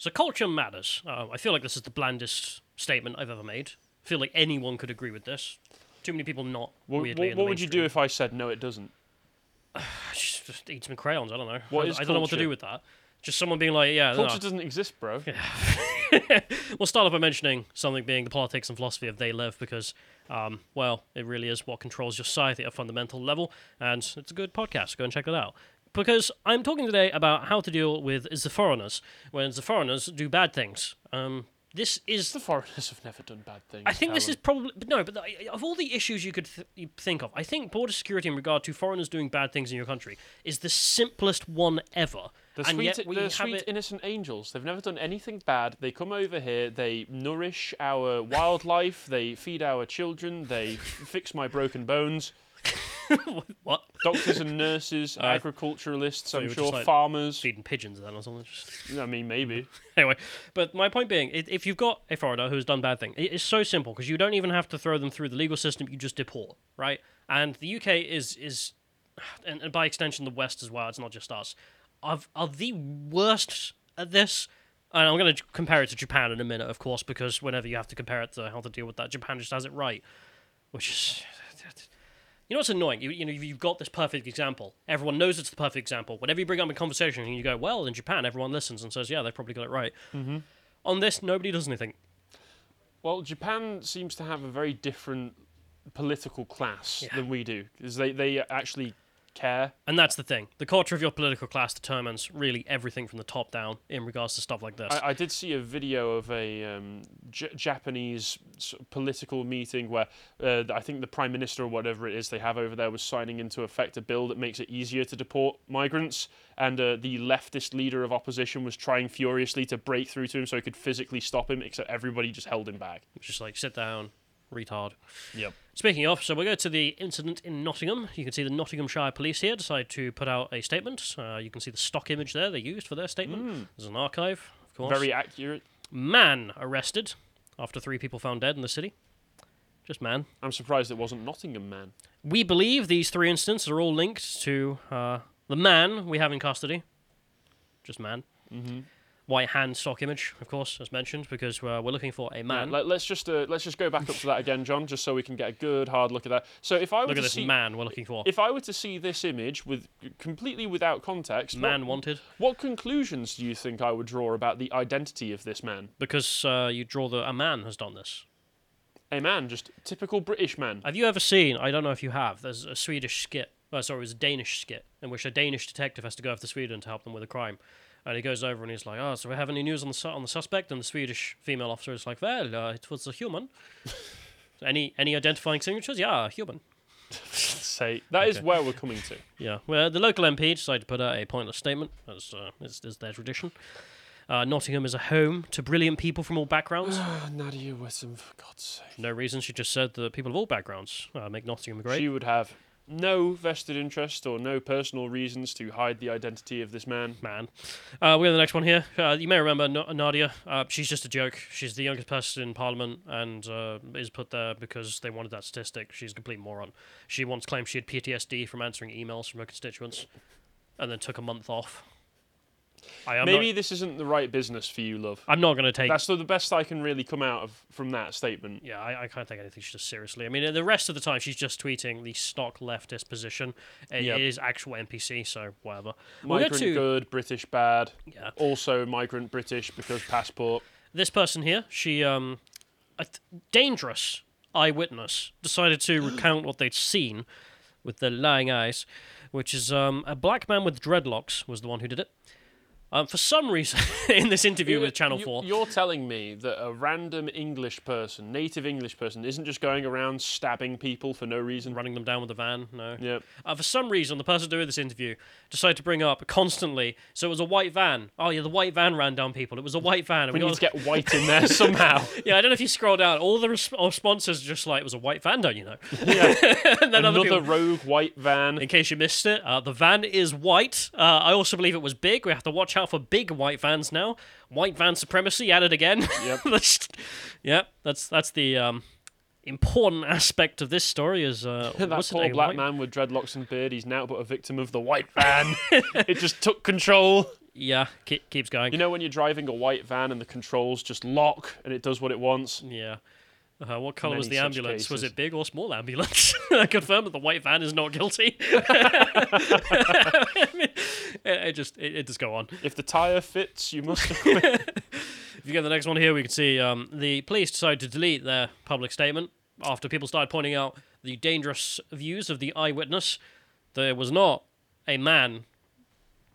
So culture matters. Uh, I feel like this is the blandest statement I've ever made. I feel like anyone could agree with this. Too many people not What, weirdly what, in the what would you do if I said no? It doesn't. just, just eat some crayons? I don't know. What I, is I don't know what to do with that. Just someone being like, yeah, no. Culture doesn't exist, bro. we'll start off by mentioning something being the politics and philosophy of they live because, um, well, it really is what controls your society at a fundamental level, and it's a good podcast. Go and check it out. Because I'm talking today about how to deal with the foreigners when the foreigners do bad things. Um, this is The foreigners have never done bad things. I think this is probably but no, but the- of all the issues you could th- you think of, I think border security in regard to foreigners doing bad things in your country is the simplest one ever. The and sweet, yet we the sweet it. innocent angels. They've never done anything bad. They come over here. They nourish our wildlife. They feed our children. They fix my broken bones. what? Doctors and nurses, Uh, agriculturalists. you I'm were just sure like- farmers. Feeding pigeons then or something. Just- I mean, maybe. anyway, but my point being, i- if you've got a foreigner who's done bad thing, it- it's so simple because you don't even have to throw them through the legal system. You just deport, right? And the UK is is, and, and by extension the West as well. It's not just us. Are are the worst at this. And I'm going to compare it to Japan in a minute, of course, because whenever you have to compare it to how to deal with that, Japan just has it right, which is. You know what's annoying? You, you know you've got this perfect example. Everyone knows it's the perfect example. Whenever you bring up a conversation and you go, "Well, in Japan, everyone listens and says, yeah, they probably got it right." Mm-hmm. On this, nobody does anything. Well, Japan seems to have a very different political class Yeah. than we do, because they, they actually care. And that's the thing. The culture of your political class determines really everything from the top down in regards to stuff like this. I, I did see a video of a um, J- Japanese sort of political meeting where uh, I think the prime minister or whatever it is they have over there was signing into effect a bill that makes it easier to deport migrants, and uh, the leftist leader of opposition was trying furiously to break through to him so he could physically stop him, except everybody just held him back. Just like sit down, retard. Yep. Speaking of, so we'll go to the incident in Nottingham. You can see the Nottinghamshire police here decide to put out a statement. Uh, you can see the stock image there they used for their statement. There's an archive, of course. Very accurate. Man arrested after three people found dead in the city. Just man. I'm surprised it wasn't Nottingham Man. We believe these three incidents are all linked to uh, the man we have in custody. Just man. Mm-hmm. White hand stock image, of course, as mentioned, because uh, we're looking for a man. let, us just uh, let's just go back up to that again, John, just so we can get a good hard look at that. So if I were Look to see, man we're looking for. if I were to see this image with completely without context, what- Man wanted. What conclusions do you think I would draw about the identity of this man? Because uh, you draw the a man has done this. A man, just typical British man. Have you ever seen? I don't know if you have. There's a Swedish skit. Uh, sorry, it was a Danish skit in which a Danish detective has to go to Sweden to help them with a crime, and he goes over and he's like, "Oh, so we have any news on the su- on the suspect?" And the Swedish female officer is like, "Well, uh, it was a human." any any identifying signatures? Yeah, human. Say that is Okay. where we're coming to. Yeah. Well, the local MP decided to put out a pointless statement, as uh, is, is their tradition. Uh, Nottingham is a home to brilliant people from all backgrounds. Nadia Whittome, for God's sake. no reason. She just said that people of all backgrounds uh, make Nottingham great. She would have no vested interest or no personal reasons to hide the identity of this man. man. Uh, we have the next one here. Uh, you may remember N- Nadia. Uh, she's just a joke. She's the youngest person in Parliament and uh, is put there because they wanted that statistic. She's a complete moron. She once claimed she had PTSD from answering emails from her constituents and then took a month off. I am Maybe not, this isn't the right business for you, love. I'm not going to take. That's the the best I can really come out of from that statement. Yeah, I, I can't take anything she does seriously. I mean, the rest of the time she's just tweeting the stock leftist position. It Yep. is actual NPC, so whatever. We'll Migrant to- good, British bad. Yeah. Also migrant British because passport. this person here, she um, a th- dangerous eyewitness, decided to recount what they'd seen with their lying eyes, which is um, a black man with dreadlocks was the one who did it. Um, for some reason, in this interview with Channel You- Four, You're telling me that a random English person, native English person, isn't just going around stabbing people for no reason. running them down with a van, no. Yeah. Uh, for some reason, the person doing this interview decided to bring up constantly. So it was a white van. Oh yeah, the white van ran down people. It was a white van. And We we need got- to get white in there somehow. yeah, I don't know if you scroll down. All the res- responses are just like it was a white van, don't you know? Yeah. and then other Another people, rogue white van. In case you missed it, uh, the van is white. Uh, I also believe it was big. We have to watch out for big white vans now. White van supremacy added again. Yep. that's, yeah, that's that's the um, important aspect of this story. Is uh, that poor black white- man with dreadlocks and beard, he's now but a victim of the white van. it just took control. Yeah, keep, keeps going. You know when you're driving a white van and the controls just lock and it does what it wants? Yeah. Uh, what color was the ambulance? Was it big or small ambulance? I confirm that the white van is not guilty. it, it just it, it just go on. If the tire fits, you must. If you get the next one here, we can see um, the police decided to delete their public statement after people started pointing out the dangerous views of the eyewitness. There was not a man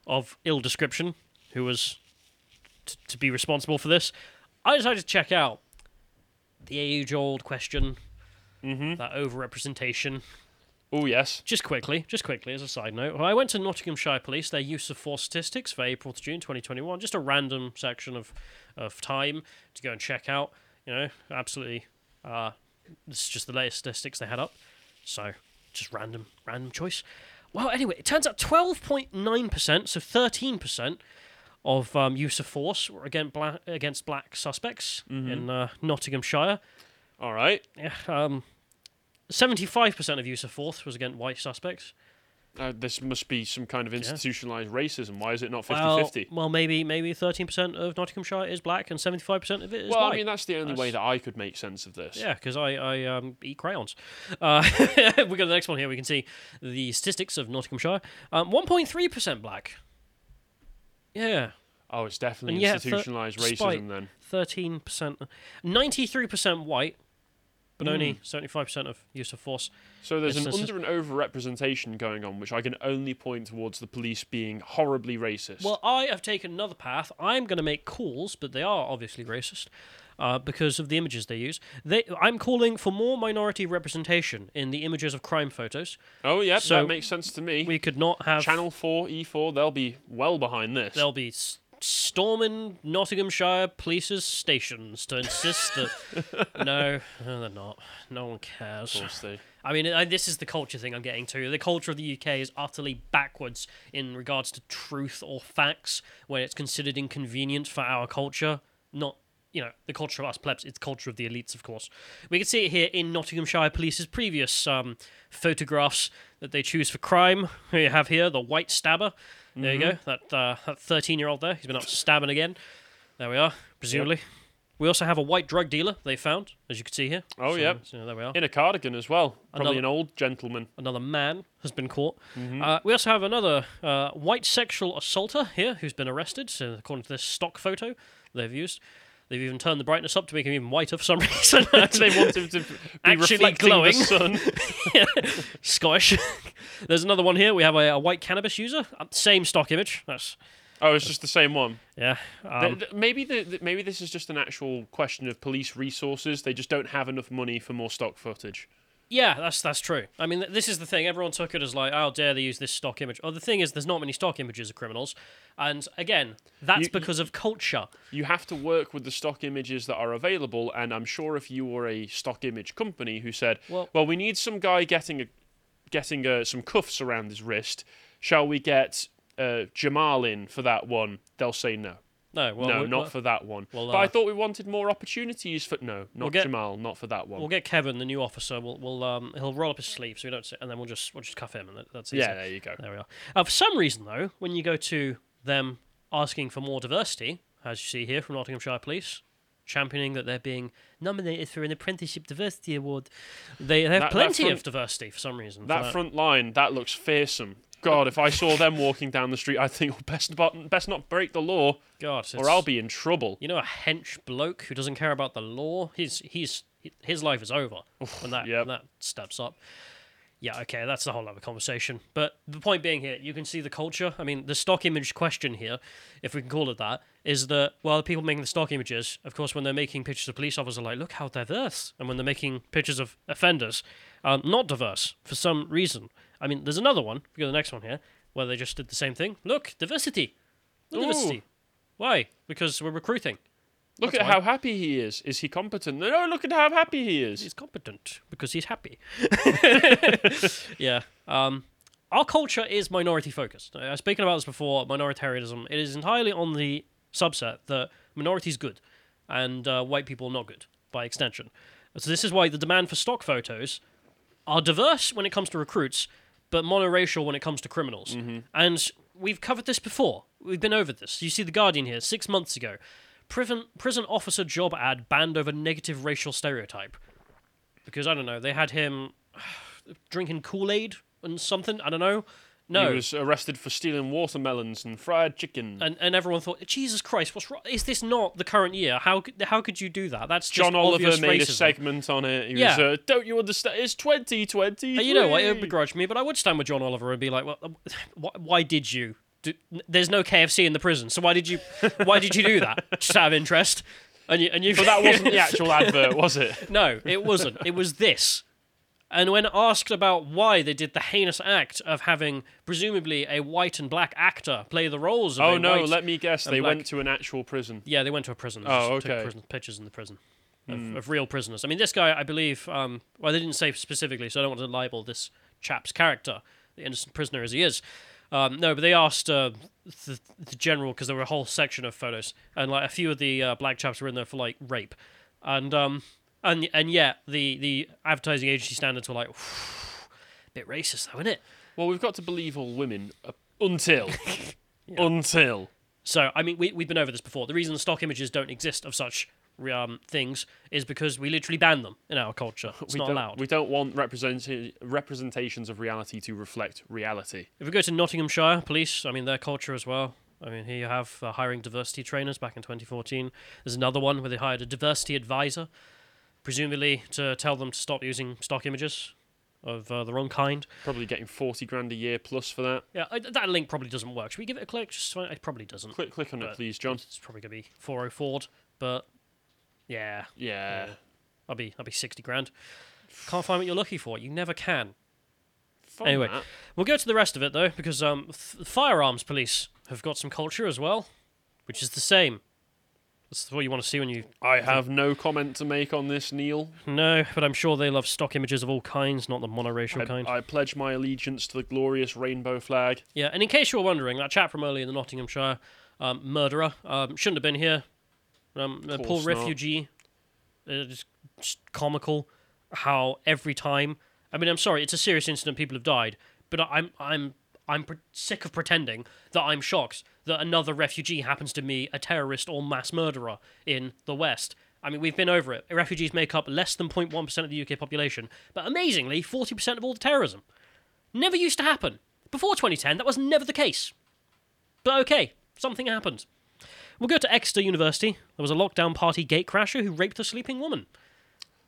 of ill description who was t- to be responsible for this. I decided to check out the age-old question, mm-hmm. that overrepresentation. Oh yes. Just quickly, just quickly as a side note, I went to Nottinghamshire Police, their use of force statistics for April to June 2021, just a random section of, of time to go and check out. You know, absolutely, uh, this is just the latest statistics they had up. So, just random, random choice. Well, anyway, it turns out 12.9%, so 13% of um, use of force were against black, against black suspects in uh, Nottinghamshire. All right. Yeah, um, 75% of use of force was against white suspects. Uh, this must be some kind of institutionalized racism. Why is it not 50-50? Well, well, maybe maybe 13% of Nottinghamshire is black and 75% of it is Well, white. I mean that's the only way that I could make sense of this. yeah, because I, I um, eat crayons. Uh, we go to the next one here. We can see the statistics of Nottinghamshire. Um, 1.3% black. Yeah, Oh, it's definitely And thir- institutionalized racism then. 13%. 93% white, but only Hmm. 75% of use of force. So there's an under and over representation going on, which I can only point towards the police being horribly racist. Well, I have taken another path. I'm going to make calls, but they are obviously racist uh, because of the images they use. They, I'm calling for more minority representation in the images of crime photos. oh, yeah, so that makes sense to me. We could not have. Channel 4, E4, they'll be well behind this. They'll be storming Nottinghamshire police's stations to insist that. no, no, they're not. No one cares. Of course they- I mean, I, this is the culture thing I'm getting to. The culture of the UK is utterly backwards in regards to truth or facts when it's considered inconvenient for our culture. Not, you know, the culture of us plebs, it's culture of the elites, of course. We can see it here in Nottinghamshire Police's previous um, photographs that they choose for crime. You have here the white stabber. There you go. That uh, that 13 year old there. He's been out stabbing again. There we are, presumably. We also have a white drug dealer they found, as you can see here. Oh, So- yep. So there we are In a cardigan as well. Probably Another- an old gentleman. another man has been caught. Mm-hmm. Uh, we also have another uh, white sexual assaulter here who's been arrested, so according to this stock photo they've used. They've even turned the brightness up to make him even whiter for some reason. they want him to be Actually reflecting glowing. the sun. Scottish. There's another one here. We have a, a white cannabis user. Uh, same stock image. That's Oh, it's just the same one. yeah. Um, th- maybe the, the, maybe this is just an actual question of police resources. They just don't have enough money for more stock footage. Yeah, that's that's true. I mean, th- this is the thing. Everyone took it as like, how dare they use this stock image? Oh, the thing is, there's not many stock images of criminals, and again, that's You- because of culture. You have to work with the stock images that are available, and I'm sure if you were a stock image company who said, Well- "Well, we need some guy getting a getting uh, some cuffs around his wrist. Shall we get uh, Jamal in for that one?" They'll say no. No, well, no, we- not well, for that one. well, but I uh, thought we wanted more opportunities for no, not get- Jamal, not for that one. We'll get Kevin, the new officer. We'll, we'll um, he'll roll up his sleeve so we don't, sit, and then we'll just we'll just cuff him, and that, that's easy. yeah, there you go. There we are. Uh, for some reason, though, when you go to them asking for more diversity, as you see here from Nottinghamshire Police, championing that they're being nominated for an apprenticeship diversity award, they have That- that plenty front- of diversity for some reason. for That front line, that looks fearsome. God, if I saw them walking down the street, I'd think, oh, best, not, best not break the law, God, or I'll be in trouble. You know, a hench bloke who doesn't care about the law. He's he's his life is over when that yep. when that steps up. Yeah, okay, that's a whole other conversation. But the point being here, you can see the culture. I mean, the stock image question here, if we can call it that, is that well, the people making the stock images, of course, when they're making pictures of police officers, are like, look how diverse, and when they're making pictures of offenders, are not diverse for some reason. I mean, there's another one. We go to the next one here, where they just did the same thing. Look, diversity. Look, diversity. Why? Because we're recruiting. Look That's at why. how happy he is. Is he competent? No, look at how happy he is. He's competent because he's happy. yeah. Um, our culture is minority focused. I've spoken about this before. Minoritarianism. It is entirely on the subset that minorities good and uh, white people not good by extension. So this is why the demand for stock photos are diverse when it comes to recruits, but monoracial when it comes to criminals. Mm-hmm. And we've covered this before. We've been over this. You see the Guardian here, six months ago. Prison prison officer job ad banned over negative racial stereotype. Because I don't know, they had him drinking Kool Aid and something. I don't know. No, He was arrested for stealing watermelons and fried chicken. and and everyone thought, Jesus Christ, what's wrong? Is this not the current year? How could how could you do that? That's just John Oliver made a segment on it. He Yeah. was, uh, don't you understand? It's 2020. Uh, You know what? It would begrudge me, but I would stand with John Oliver and be like, "Well, why, why did you? Do, there's no KFC in the prison, so why did you? Why did you do that? Just out of interest." And you, and you. But that wasn't the actual advert, was it? no, it wasn't. It was this. And when asked about why they did the heinous act of having presumably a white and black actor play the roles of Oh no, let me guess. They black- went to an actual prison. yeah, they went to a prison. They Oh, just took okay. prison, pictures in the prison of, of real prisoners. I mean, this guy, I believe. Um, well, they didn't say specifically, so I don't want to libel this chap's character, the innocent prisoner as he is. Um, no, but they asked uh, the, the general because there were a whole section of photos, and like a few of the uh, black chaps were in there for like rape, and um, and and yet the the advertising agency standards were like, a bit racist though, isn't it? Well, we've got to believe all women uh, until. Until. So, I mean, we, we've been over this before. The reason the stock images don't exist of such um, things is because we literally ban them in our culture. It's we not don't, allowed. We don't want represent- representations of reality to reflect reality. If we go to Nottinghamshire police, I mean, their culture as well. I mean, here you have uh, hiring diversity trainers back in 2014. There's another one where they hired a diversity advisor, presumably to tell them to stop using stock images of uh, the wrong kind. Probably getting 40 grand a year plus for that. Yeah, I, that link probably doesn't work. Should we give it a click? Just so- it probably doesn't. Click, click on it, please, John. It's probably gonna be four oh four, but yeah, Yeah. I'll be I'll be 60 grand. Can't find what you're looking for. You never can. Fun Anyway. that. We'll go to the rest of it though, because um, f- firearms police have got some culture as well, which is the same. That's what you want to see when you. I have no comment to make on this, Neil. No, but I'm sure they love stock images of all kinds, not the monoracial I, kind. I pledge my allegiance to the glorious rainbow flag. yeah, and in case you were wondering, that chap from earlier in the Nottinghamshire um, murderer um, shouldn't have been here. Um, a poor not. refugee. Uh, just, just comical how every time. I mean, I'm sorry, it's a serious incident. People have died, but I'm I'm I'm pre- sick of pretending that I'm shocked that another refugee happens to be a terrorist or mass murderer in the West. I mean, we've been over it. Refugees make up less than 0.1% of the UK population, but amazingly, 40% of all the terrorism. Never used to happen. Before 2010, that was never the case. But okay, something happened. We'll go to Exeter University. There was a lockdown party gatecrasher who raped a sleeping woman.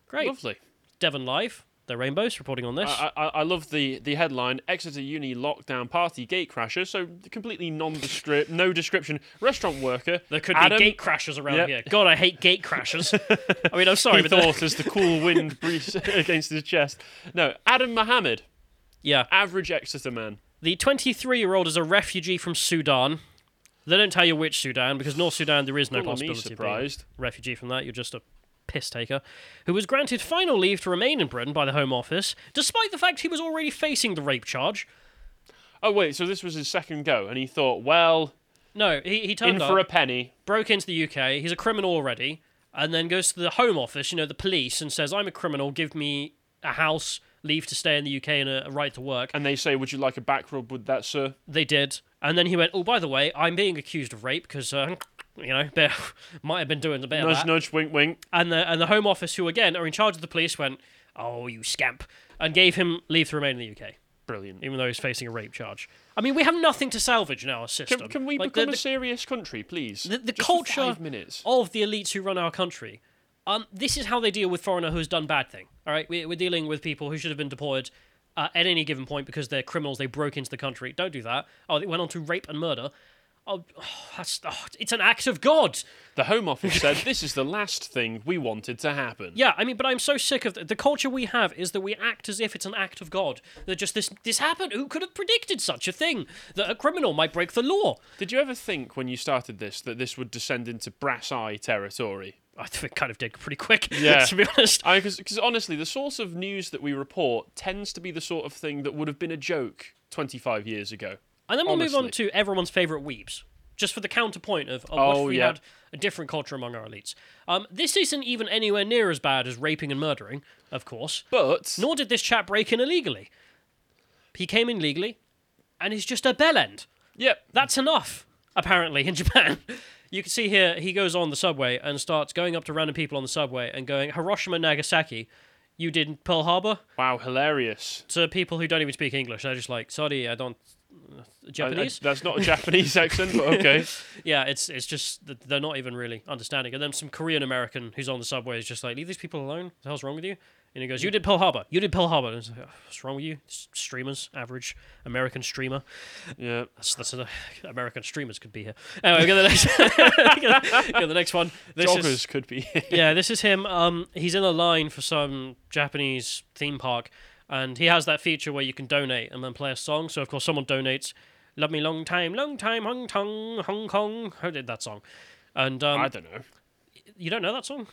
Great. Lovely. Devon Live, the Rainbows, reporting on this. I, I, I love the, the headline Exeter Uni lockdown party gate crasher. So completely nondescript, no description. Restaurant worker. there could Adam, be gate crashers around Yep. here. God, I hate gate crashers. I mean, I'm sorry, He but thought as the cool wind breathed against his chest. No, Adam Mohammed, yeah, average Exeter man. the 23 year old is a refugee from Sudan. They don't tell you which Sudan because North Sudan there is no me possibility of being surprised. a refugee from that. You're just a piss taker who was granted final leave to remain in Britain by the Home Office, despite the fact he was already facing the rape charge. Oh wait, so this was his second go, and he thought, well, No, he, he in turned up. for a penny. broke into the UK. He's a criminal already, and then goes to the Home Office, you know, the police, and says, "I'm a criminal. Give me a house, leave to stay in the UK, and a, a right to work." And they say, would you like a back rub with that, sir? They did, and then he went, "Oh, by the way, I'm being accused of rape because." Uh, you know, bit, might have been doing a bit of Nudge, that. nudge, wink, wink. And the and the Home Office, who again are in charge of the police, went, "Oh, you scamp," and gave him leave to remain in the UK, Brilliant. even though he's facing a rape charge. I mean, we have nothing to salvage in our system. Can, can we Like, become the- a serious country, please? the, the culture of the elites who run our country. Um, this is how they deal with foreigner who's done bad thing. All right, we, we're dealing with people who should have been deported uh, at any given point because they're criminals. They broke into the country. Don't do that. Oh, they went on to rape and murder. Oh, oh, that's oh, it's an act of God. The Home Office said this is the last thing we wanted to happen. Yeah, I mean, but I'm so sick of the, the culture we have is that we act as if it's an act of God. That just this this happened. Who could have predicted such a thing? That a criminal might break the law. Did you ever think when you started this that this would descend into brass eye territory? I think it kind of did pretty quick. Yeah. to be honest. Because honestly, the source of news that we report tends to be the sort of thing that would have been a joke 25 years ago. And then we'll move on to everyone's favourite weebs, just for the counterpoint of, of what if Oh, we yeah. had a different culture among our elites. Um, this isn't even anywhere near as bad as raping and murdering, of course. But Nor did this chap break in illegally. He came in legally, and he's just a bell end. Yep. That's enough, apparently, in Japan. You can see here, he goes on the subway and starts going up to random people on the subway and going, Hiroshima, Nagasaki, you did Pearl Harbor? Wow, hilarious. To people who don't even speak English. They're just like, sorry, I don't. Uh, I- I- Japanese? that's not a Japanese accent, but okay. yeah, it's it's just that they're not even really understanding. And then some Korean American who's on the subway is just like, leave these people alone. What the hell's wrong with you? And he goes, you did Pearl Harbor. You did Pearl Harbor. And it's like, "Oh, what's wrong with you? Streamers, average American streamer. Yeah. That's, that's a, American streamers could be here. Anyway, we got the next, got the next one. This Joggers is, could be. yeah, this is him. Um, he's in a line for some Japanese theme park, and he has that feature where you can donate and then play a song. So of course, someone donates, "Love me long time, long time, Hong Kong, Hong Kong." Who did that song? And um, I don't know. you don't know that song?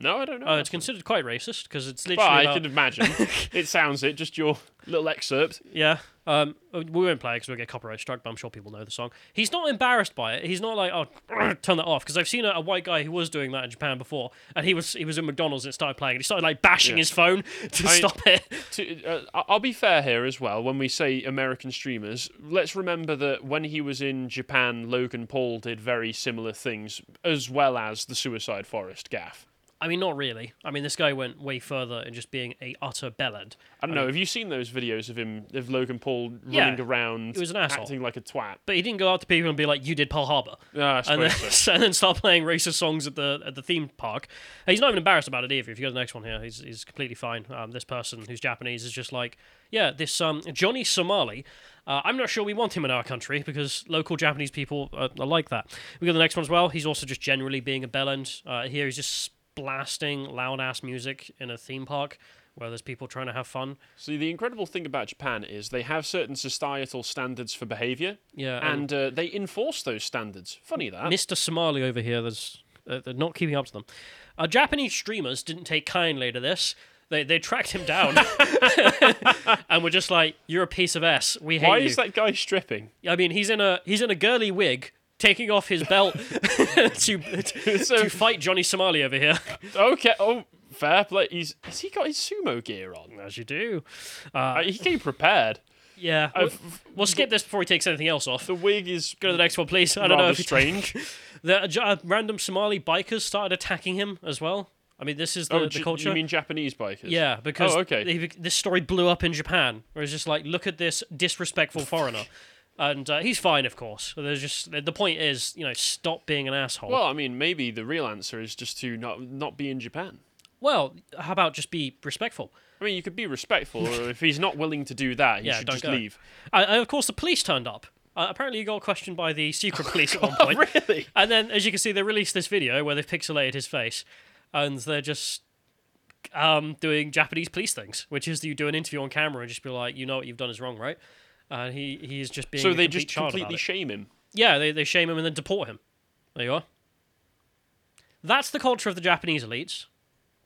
No, I don't know. That it's considered quite racist because it's Well, literally I about- can imagine. it sounds it. Just your little excerpt. Yeah. Um, we won't play it because we'll get copyright struck, but I'm sure people know the song. He's not embarrassed by it. He's not like, oh, turn that off. Because I've seen a, a white guy who was doing that in Japan before, and he was he was in McDonald's and it started playing, and he started like bashing Yeah. his phone to I- stop it. To, uh, I'll be fair here as well. When we say American streamers, let's remember that when he was in Japan, Logan Paul did very similar things, as well as the Suicide Forest gaff. I mean, not really. I mean, this guy went way further in just being a utter bellend. I don't know. Have you seen those videos of him, of Logan Paul Yeah, running around, he was an asshole. acting like a twat? But he didn't go out to people and be like, "You did Pearl Harbor," Ah, I and then, so. and then start playing racist songs at the at the theme park. And he's not even embarrassed about it either. If you go to the next one here, he's he's completely fine. Um, this person who's Japanese is just like, yeah, this um Johnny Somali. Uh, I'm not sure we want him in our country because local Japanese people are, are like that. We go to the next one as well. He's also just generally being a bellend. Uh, here he's just blasting loud ass music in a theme park where there's people trying to have fun. See, the incredible thing about Japan is they have certain societal standards for behaviour, Yeah, and uh, they enforce those standards. Funny that. Mr. Somali over here, there's, uh, they're not keeping up to them. Uh, Japanese streamers didn't take kindly to this. They, they tracked him down and were just like, "You're a piece of s. We hate Why you." is that guy stripping? I mean, he's in a he's in a girly wig, taking off his belt to to, So- to fight Johnny Somali over here, Okay. Oh, fair play. He's has he got his sumo gear on? as you do. Uh, he came prepared. Yeah, Uh, we'll, we'll skip this before he takes anything else off. The wig is Go to the next one, please. I don't know if strange. the uh, uh, random Somali bikers started attacking him as well. I mean, this is the, oh, the culture. you mean Japanese bikers? Yeah, because Oh, okay. they- this story blew up in Japan, where it's just like, look at this disrespectful foreigner, and uh, he's fine, of course. There's just the point is, you know, stop being an asshole. Well, I mean, maybe the real answer is just to not not be in Japan. Well, how about just be respectful? I mean, you could be respectful, or if he's not willing to do that, he Yeah, should don't just go. leave. Uh, and of course, the police turned up. Uh, apparently, he got questioned by the secret police at one point. Oh, really? And then, as you can see, they released this video where they've pixelated his face, and they're just um, doing Japanese police things, which is you do an interview on camera and just be like, you know what you've done is wrong, right? And he he is just being So they just completely shame him. Yeah, they, they shame him and then deport him. There you are. That's the culture of the Japanese elites.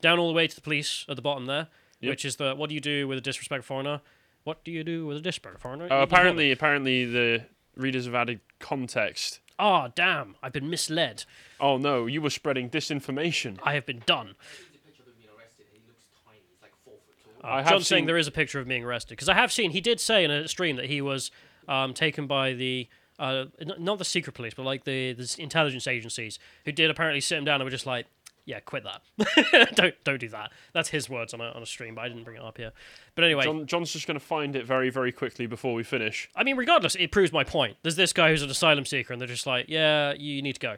Down all the way to the police at the bottom there, Yep. which is the what do you do with a disrespectful foreigner? What do you do with a disrespectful foreigner? Oh, You- apparently, apparently the readers have added context. Oh, damn. I've been misled. Oh no, you were spreading disinformation. I have been done. the picture of him being arrested. He looks tiny. He's like four foot tall. I have John's saying there is a picture of being arrested because I have seen he did say in a stream that he was um, taken by the uh, n- not the secret police but like the, the intelligence agencies who did apparently sit him down and were just like yeah quit that. Don't don't do that. That's his words on a, on a stream but I didn't bring it up here. But anyway John, John's just going to find it very, very quickly before we finish. I mean regardless it proves my point. There's this guy who's an asylum seeker and they're just like yeah you need to go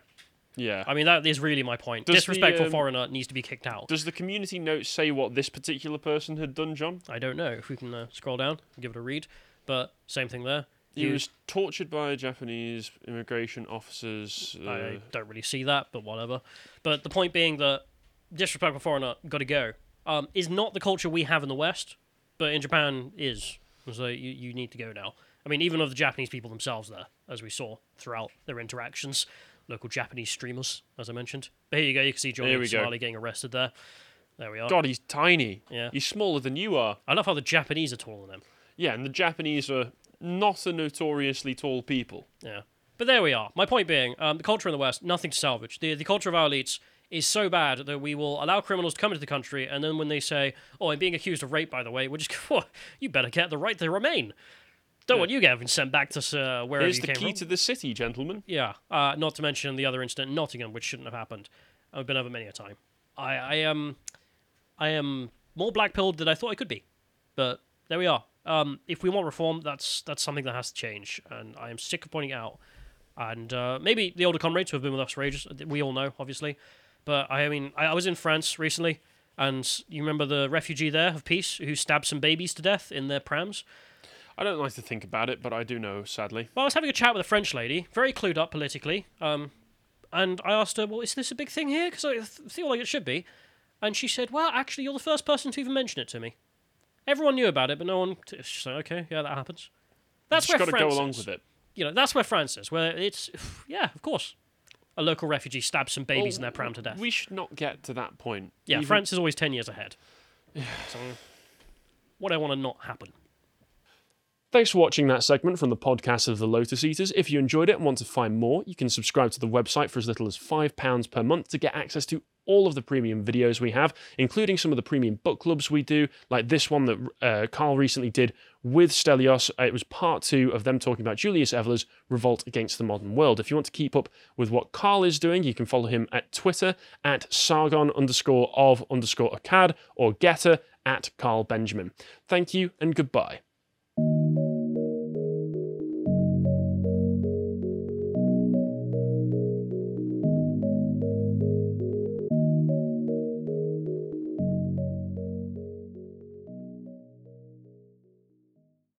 Yeah. I mean that is really my point Does the, disrespectful um, foreigner needs to be kicked out Does the community note say what this particular person had done, John? I don't know if we can uh, scroll down and give it a read but same thing there He was tortured by Japanese immigration officers. Uh, I don't really see that, but whatever. But the point being that disrespectful foreigner got to go um, is not the culture we have in the West, but in Japan is. So you, you need to go now. I mean, even of the Japanese people themselves there, as we saw throughout their interactions, local Japanese streamers, as I mentioned. But here you go, you can see Johnny we go. Getting arrested there. There we are. God, he's tiny. Yeah. He's smaller than you are. I love how the Japanese are taller than them. Yeah, and the Japanese are not a notoriously tall people. Yeah. But there we are. My point being, um, the culture in the West, nothing to salvage. The, the culture of our elites is so bad that we will allow criminals to come into the country, and then when they say, oh, I'm being accused of rape, by the way, we're just, "Whoa, you better get the right to remain. Don't want you getting sent back to uh, wherever Here's you the key to the city, gentlemen. Yeah, uh, not to mention the other incident in Nottingham, which shouldn't have happened. I've been over many a time. I, I am, I am more black pilled than I thought I could be, but there we are. Um, if we want reform, that's that's something that has to change, and I am sick of pointing it out. And uh, maybe the older comrades who have been with us for ages, we all know, obviously. But I, I mean, I, I was in France recently, and you remember the refugee there of peace who stabbed some babies to death in their prams. I don't like to think about it, but I do know, sadly. Well, I was having a chat with a French lady, very clued up politically, um, and I asked her, "Well, is this a big thing here? Because I th- feel like it should be." And she said, "Well, actually, you're the first person to even mention it to me. Everyone knew about it, but no one." T- she's like, "Okay, yeah, that happens." That's Just where got to go along is. with it. You know, that's where France is. Where it's, yeah, of course, a local refugee stabs some babies Well, in their pram to death. We should not get to that point. yeah, Even- France is always ten years ahead. so, what I want to not happen. Thanks for watching that segment from the podcast of the Lotus Eaters. If you enjoyed it and want to find more, you can subscribe to the website for as little as £5 per month to get access to all of the premium videos we have, including some of the premium book clubs we do, like this one that uh, Carl recently did with Stelios. It was part two of them talking about Julius Evola's Revolt Against the Modern World. If you want to keep up with what Carl is doing, you can follow him at Twitter at Sargon underscore of underscore Akkad or Gettr at Carl Benjamin. Thank you and goodbye.